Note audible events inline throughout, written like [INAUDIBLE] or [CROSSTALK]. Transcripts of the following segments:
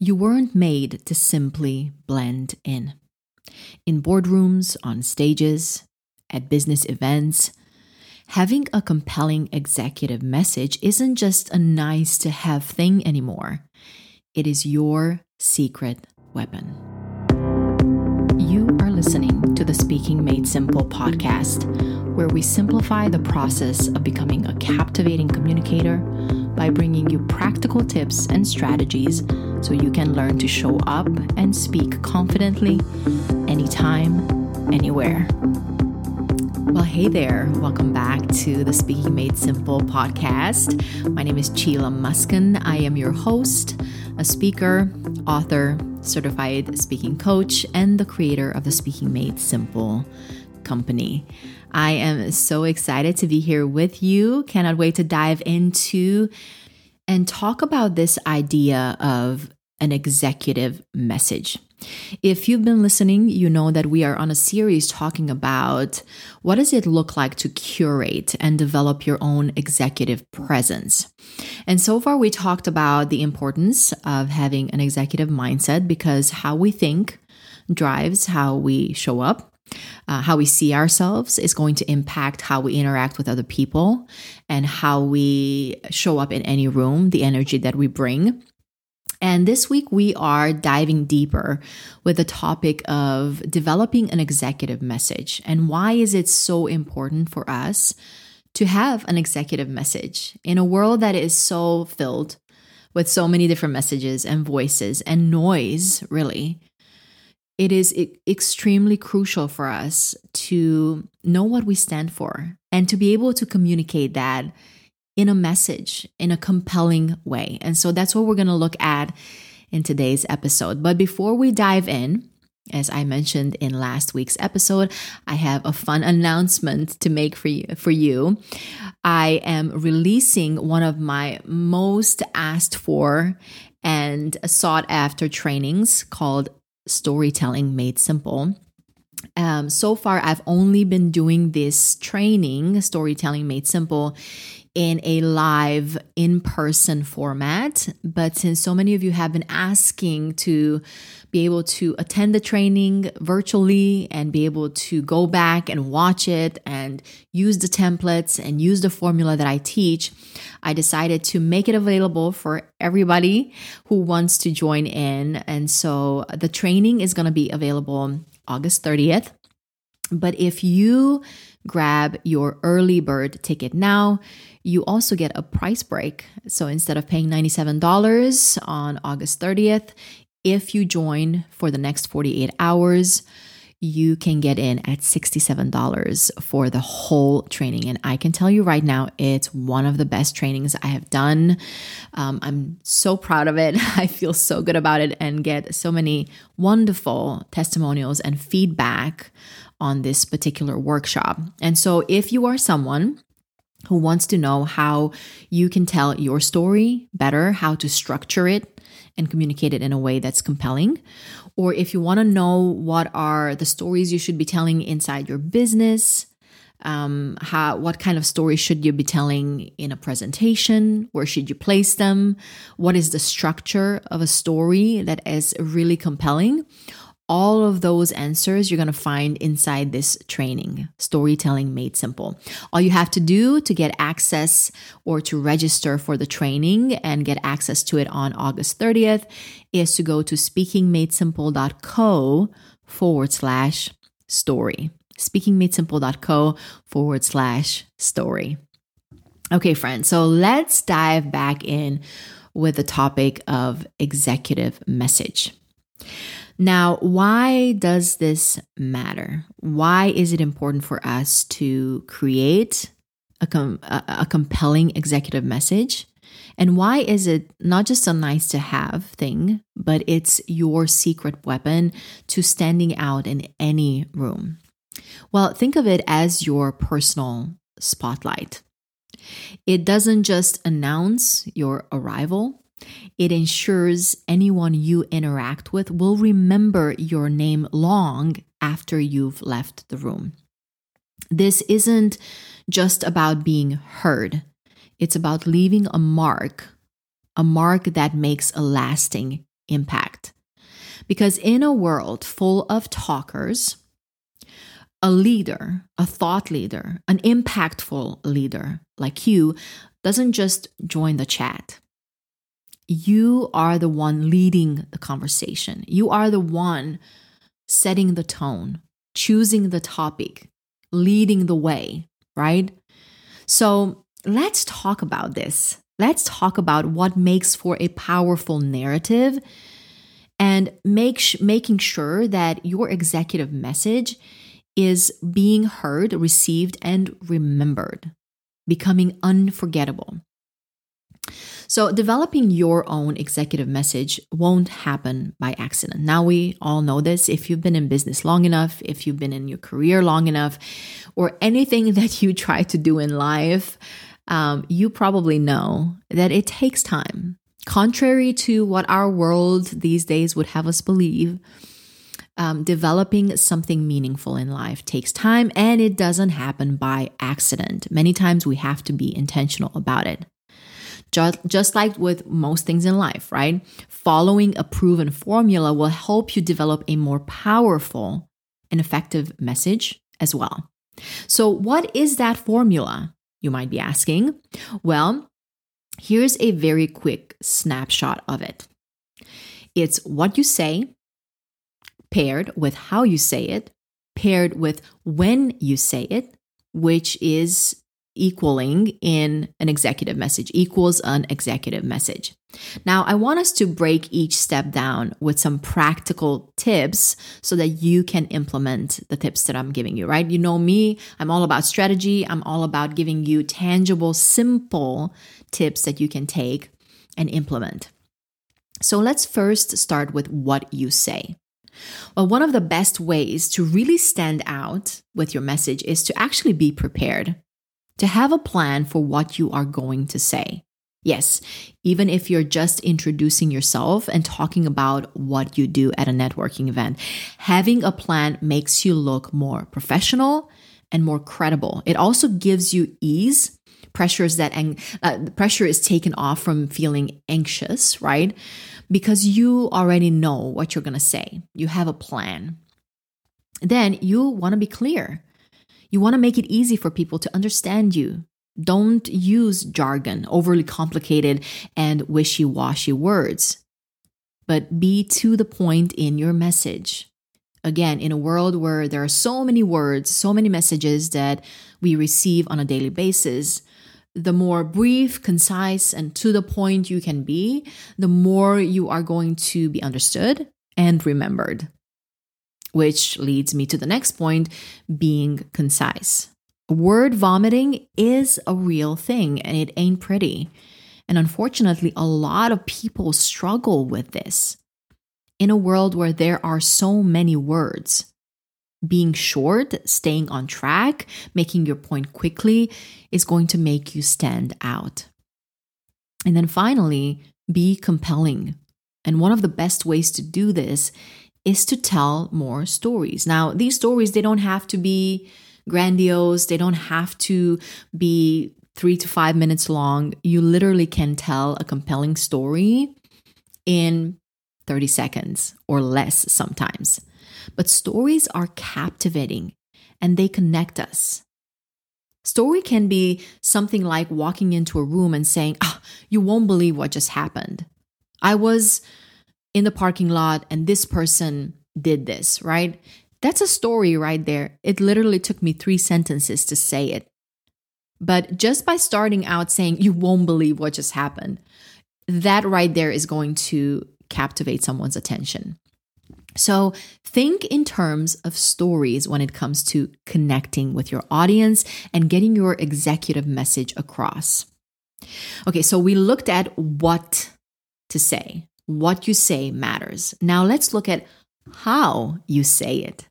You weren't made to simply blend in. In boardrooms, on stages, at business events, having a compelling executive message isn't just a nice to have thing anymore. It is your secret weapon. You are listening to the Speaking Made Simple podcast, where we simplify the process of becoming a captivating communicator by bringing you practical tips and strategies so you can learn to show up and speak confidently anytime, anywhere. Well, hey there. Welcome back to the Speaking Made Simple podcast. My name is Csilla Muscan. I am your host, a speaker, author, certified speaking coach, and the creator of the Speaking Made Simple company. I am so excited to be here with you. Cannot wait to dive into and talk about this idea of an executive message. If you've been listening, you know that we are on a series talking about what does it look like to curate and develop your own executive presence. And so far we talked about the importance of having an executive mindset because how we think drives how we show up. Uh, how we see ourselves is going to impact how we interact with other people and how we show up in any room, the energy that we bring. And this week we are diving deeper with the topic of developing an executive message. And why is it so important for us to have an executive message in a world that is so filled with so many different messages and voices and noise, really? It is extremely crucial for us to know what we stand for and to be able to communicate that in a message, in a compelling way. And so that's what we're going to look at in today's episode. But before we dive in, as I mentioned in last week's episode, I have a fun announcement to make for you, for you. I am releasing one of my most asked for and sought after trainings called Storytelling Made Simple. Um, so far, I've only been doing this training, Storytelling Made Simple, in a live in person format. But since so many of you have been asking to be able to attend the training virtually and be able to go back and watch it and use the templates and use the formula that I teach, I decided to make it available for everybody who wants to join in. And so the training is going to be available August 30th. But if you grab your early bird ticket now, you also get a price break. So instead of paying $97 on August 30th, if you join for the next 48 hours, you can get in at $67 for the whole training. And I can tell you right now, it's one of the best trainings I have done. Um, I'm so proud of it. [LAUGHS] I feel so good about it and get so many wonderful testimonials and feedback on this particular workshop. And so, if you are someone who wants to know how you can tell your story better, how to structure it and communicate it in a way that's compelling, or if you want to know what are the stories you should be telling inside your business, um, how what kind of stories should you be telling in a presentation? Where should you place them? What is the structure of a story that is really compelling? All of those answers you're going to find inside this training, Storytelling Made Simple. All you have to do to get access or to register for the training and get access to it on August 30th is to go to speakingmadesimple.co forward slash story. Speakingmadesimple.co forward slash story. Okay, friends, so let's dive back in with the topic of executive message. Now, why does this matter? Why is it important for us to create a, com- a, compelling executive message? And why is it not just a nice to have thing, but it's your secret weapon to standing out in any room? Well, think of it as your personal spotlight. It doesn't just announce your arrival, it ensures anyone you interact with will remember your name long after you've left the room. This isn't just about being heard, it's about leaving a mark, a mark that makes a lasting impact. Because in a world full of talkers, a leader, a thought leader, an impactful leader like you doesn't just join the chat. You are the one leading the conversation. You are the one setting the tone, choosing the topic, leading the way, right? So let's talk about this. Let's talk about what makes for a powerful narrative and make sh- making sure that your executive message is being heard, received, and remembered, becoming unforgettable. So, developing your own executive message won't happen by accident. Now, we all know this. If you've been in business long enough, if you've been in your career long enough, or anything [LAUGHS] that you try to do in life, um, you probably know that it takes time. Contrary to what our world these days would have us believe, um, developing something meaningful in life takes time and it doesn't happen by accident. Many times we have to be intentional about it. Just, just like with most things in life, right? Following a proven formula will help you develop a more powerful and effective message as well. So, what is that formula? You might be asking. Well, here's a very quick snapshot of it it's what you say, paired with how you say it, paired with when you say it, which is equaling in an executive message, equals an executive message. Now, I want us to break each step down with some practical tips so that you can implement the tips that I'm giving you, right? You know me, I'm all about strategy. I'm all about giving you tangible, simple tips that you can take and implement. So let's first start with what you say. Well, one of the best ways to really stand out with your message is to actually be prepared to have a plan for what you are going to say. Yes, even if you're just introducing yourself and talking about what you do at a networking event, having a plan makes you look more professional and more credible. It also gives you ease. Pressures that ang- uh, pressure is taken off from feeling anxious, right? Because you already know what you're going to say. You have a plan. Then you want to be clear. You want to make it easy for people to understand you. Don't use jargon, overly complicated and wishy washy words, but be to the point in your message. Again, in a world where there are so many words, so many messages that we receive on a daily basis, the more brief, concise, and to the point you can be, the more you are going to be understood and remembered. Which leads me to the next point being concise. Word vomiting is a real thing and it ain't pretty. And unfortunately, a lot of people struggle with this. In a world where there are so many words, being short, staying on track, making your point quickly is going to make you stand out. And then finally, be compelling. And one of the best ways to do this is to tell more stories. Now, these stories, they don't have to be grandiose, they don't have to be three to five minutes long. You literally can tell a compelling story in 30 seconds or less sometimes. But stories are captivating and they connect us. Story can be something like walking into a room and saying, ah, you won't believe what just happened. I was in the parking lot and this person did this, right? That's a story right there. It literally took me three sentences to say it. But just by starting out saying, you won't believe what just happened, that right there is going to captivate someone's attention. So think in terms of stories when it comes to connecting with your audience and getting your executive message across. Okay, so we looked at what to say. What you say matters. Now let's look at how you say it.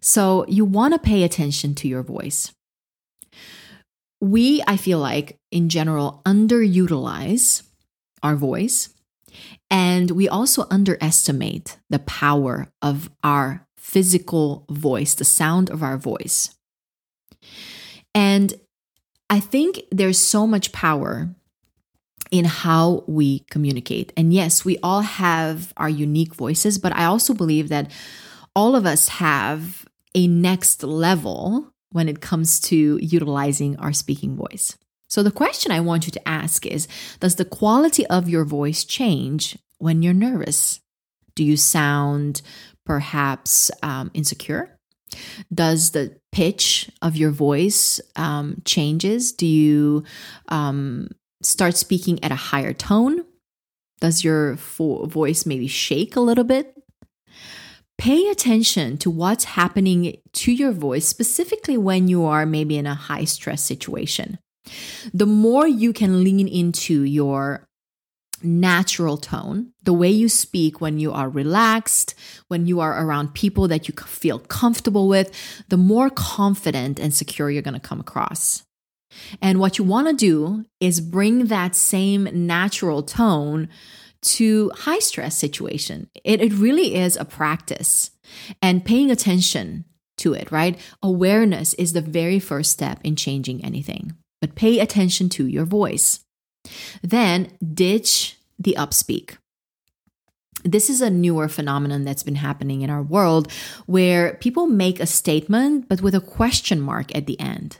So you want to pay attention to your voice. We, I feel like, in general, underutilize our voice and we also underestimate the power of our physical voice, the sound of our voice. And I think there's so much power in how we communicate. And yes, we all have our unique voices, but I also believe that all of us have a next level when it comes to utilizing our speaking voice. So, the question I want you to ask is Does the quality of your voice change when you're nervous? Do you sound perhaps um, insecure? Does the pitch of your voice um, changes? Do you um, start speaking at a higher tone? Does your fo- voice maybe shake a little bit? Pay attention to what's happening to your voice, specifically when you are maybe in a high stress situation. The more you can lean into your natural tone, the way you speak when you are relaxed, when you are around people that you feel comfortable with, the more confident and secure you're going to come across. And what you want to do is bring that same natural tone to high stress situation. It, it really is a practice and paying attention to it, right? Awareness is the very first step in changing anything. But pay attention to your voice. Then ditch the upspeak. This is a newer phenomenon that's been happening in our world where people make a statement but with a question mark at the end.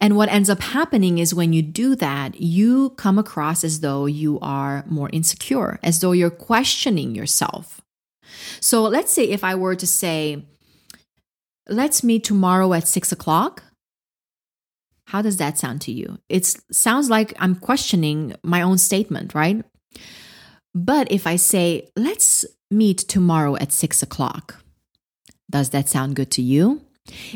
And what ends up happening is when you do that, you come across as though you are more insecure, as though you're questioning yourself. So let's say if I were to say, let's meet tomorrow at six o'clock. How does that sound to you? It sounds like I'm questioning my own statement, right? But if I say, let's meet tomorrow at six o'clock, does that sound good to you?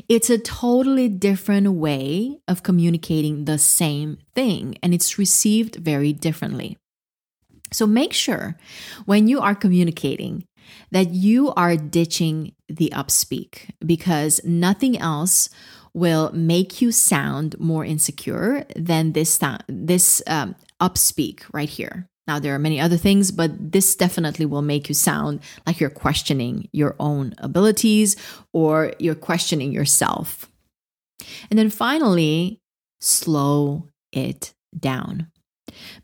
It's a totally different way of communicating the same thing, and it's received very differently. So make sure when you are communicating that you are ditching the upspeak because nothing else will make you sound more insecure than this this um, upspeak right here. Now, there are many other things, but this definitely will make you sound like you're questioning your own abilities or you're questioning yourself. And then finally, slow it down.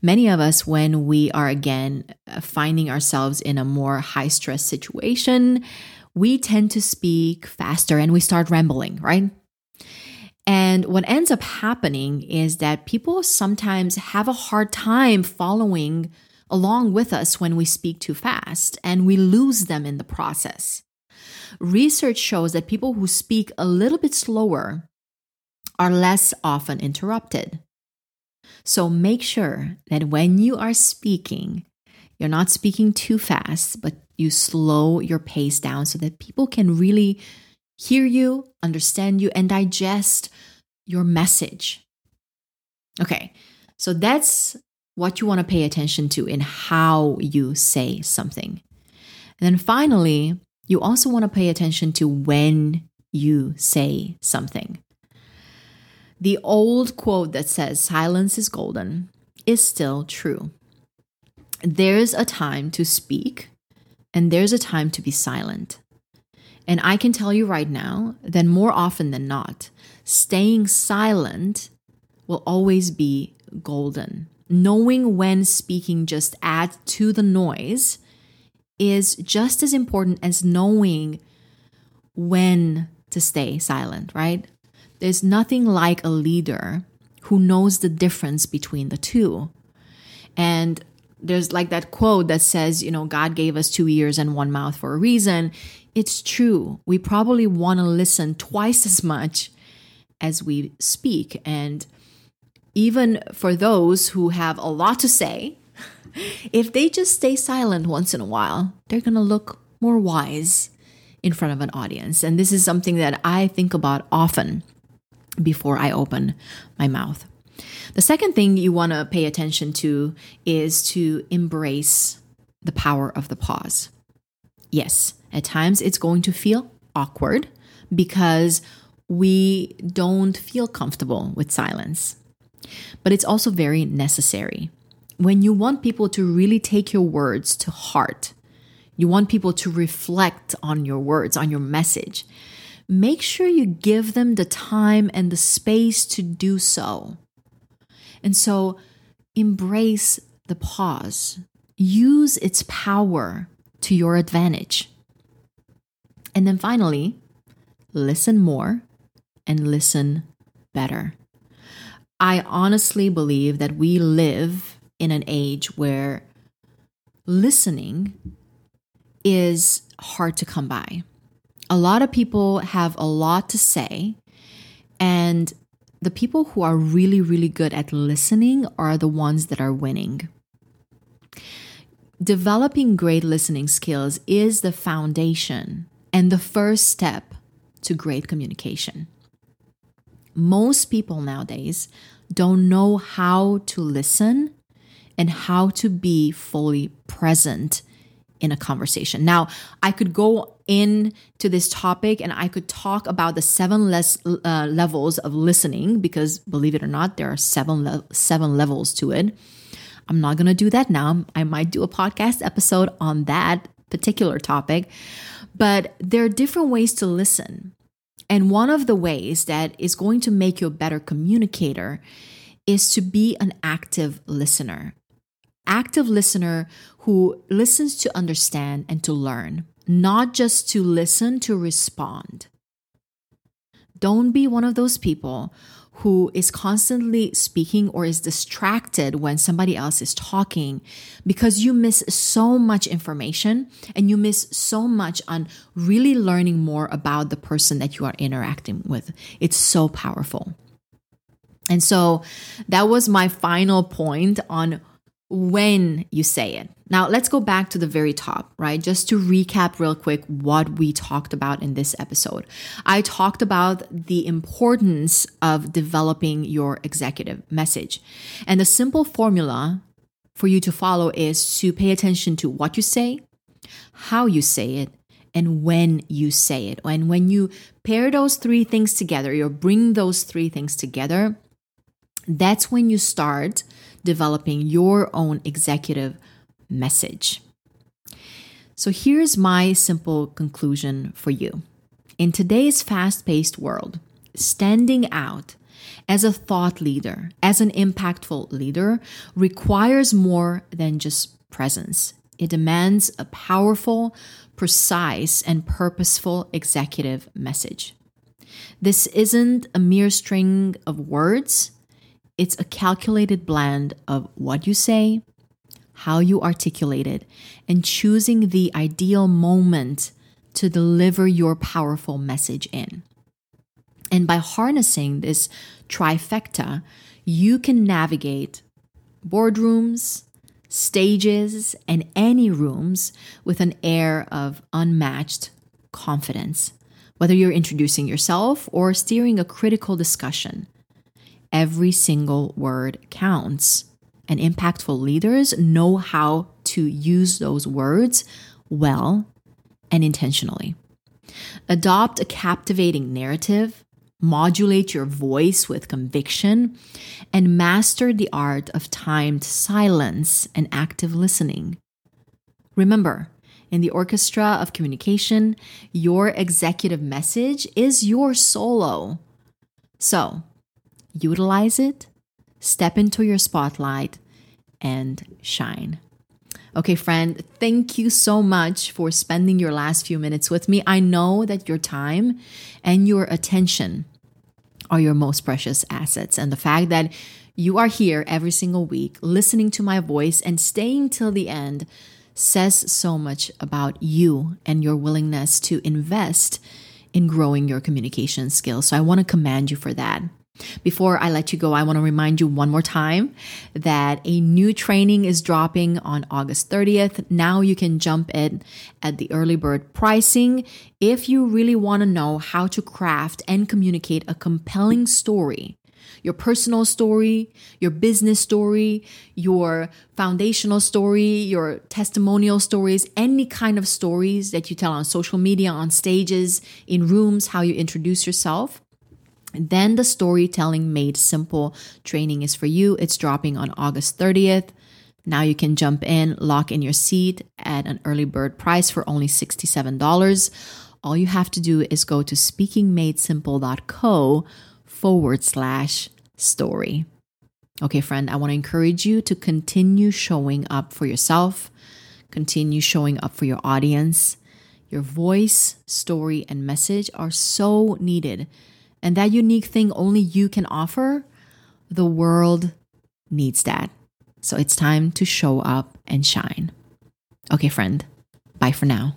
Many of us, when we are again uh, finding ourselves in a more high stress situation, we tend to speak faster and we start rambling, right? And what ends up happening is that people sometimes have a hard time following along with us when we speak too fast, and we lose them in the process. Research shows that people who speak a little bit slower are less often interrupted. So make sure that when you are speaking, you're not speaking too fast, but you slow your pace down so that people can really hear you, understand you, and digest your message. Okay, so that's what you want to pay attention to in how you say something. And then finally, you also want to pay attention to when you say something. The old quote that says silence is golden is still true. There's a time to speak and there's a time to be silent. And I can tell you right now that more often than not, staying silent will always be golden. Knowing when speaking just adds to the noise is just as important as knowing when to stay silent, right? There's nothing like a leader who knows the difference between the two. And there's like that quote that says, you know, God gave us two ears and one mouth for a reason. It's true. We probably want to listen twice as much as we speak. And even for those who have a lot to say, [LAUGHS] if they just stay silent once in a while, they're going to look more wise in front of an audience. And this is something that I think about often before I open my mouth. The second thing you want to pay attention to is to embrace the power of the pause. Yes, at times it's going to feel awkward because we don't feel comfortable with silence. But it's also very necessary. When you want people to really take your words to heart, you want people to reflect on your words, on your message, make sure you give them the time and the space to do so. And so embrace the pause, use its power to your advantage. And then finally, listen more and listen better. I honestly believe that we live in an age where listening is hard to come by. A lot of people have a lot to say, and the people who are really, really good at listening are the ones that are winning. Developing great listening skills is the foundation and the first step to great communication. Most people nowadays don't know how to listen and how to be fully present in a conversation. Now, I could go into this topic and I could talk about the seven less uh, levels of listening because believe it or not, there are seven le- seven levels to it. I'm not going to do that now. I might do a podcast episode on that particular topic, but there are different ways to listen. And one of the ways that is going to make you a better communicator is to be an active listener. Active listener who listens to understand and to learn, not just to listen to respond. Don't be one of those people who is constantly speaking or is distracted when somebody else is talking because you miss so much information and you miss so much on really learning more about the person that you are interacting with. It's so powerful. And so that was my final point on when you say it. Now, let's go back to the very top, right? Just to recap real quick what we talked about in this episode. I talked about the importance of developing your executive message. And the simple formula for you to follow is to pay attention to what you say, how you say it, and when you say it. And when you pair those three things together, you bring those three things together, that's when you start developing your own executive message. So here's my simple conclusion for you. In today's fast paced world, standing out as a thought leader, as an impactful leader, requires more than just presence. It demands a powerful, precise, and purposeful executive message. This isn't a mere string of words, it's a calculated blend of what you say, how you articulate it, and choosing the ideal moment to deliver your powerful message in. And by harnessing this trifecta, you can navigate boardrooms, stages, and any rooms with an air of unmatched confidence. Whether you're introducing yourself or steering a critical discussion, every single word counts. And impactful leaders know how to use those words well and intentionally. Adopt a captivating narrative, modulate your voice with conviction, and master the art of timed silence and active listening. Remember, in the orchestra of communication, your executive message is your solo. So, utilize it, step into your spotlight, and shine. Okay, friend, thank you so much for spending your last few minutes with me. I know that your time and your attention are your most precious assets. And the fact that you are here every single week, listening to my voice and staying till the end says so much about you and your willingness to invest in growing your communication skills. So I want to commend you for that. Before I let you go, I want to remind you one more time that a new training is dropping on August 30th. Now you can jump in at the early bird pricing if you really want to know how to craft and communicate a compelling story. Your personal story, your business story, your foundational story, your testimonial stories, any kind of stories that you tell on social media, on stages, in rooms, how you introduce yourself then the storytelling made simple training is for you. It's dropping on August 30th. Now you can jump in, lock in your seat at an early bird price for only $67. All you have to do is go to speakingmadesimple.co forward slash story. Okay, friend, I want to encourage you to continue showing up for yourself, continue showing up for your audience. Your voice, story, and message are so needed. And that unique thing only you can offer, the world needs that. So it's time to show up and shine. Okay, friend, bye for now.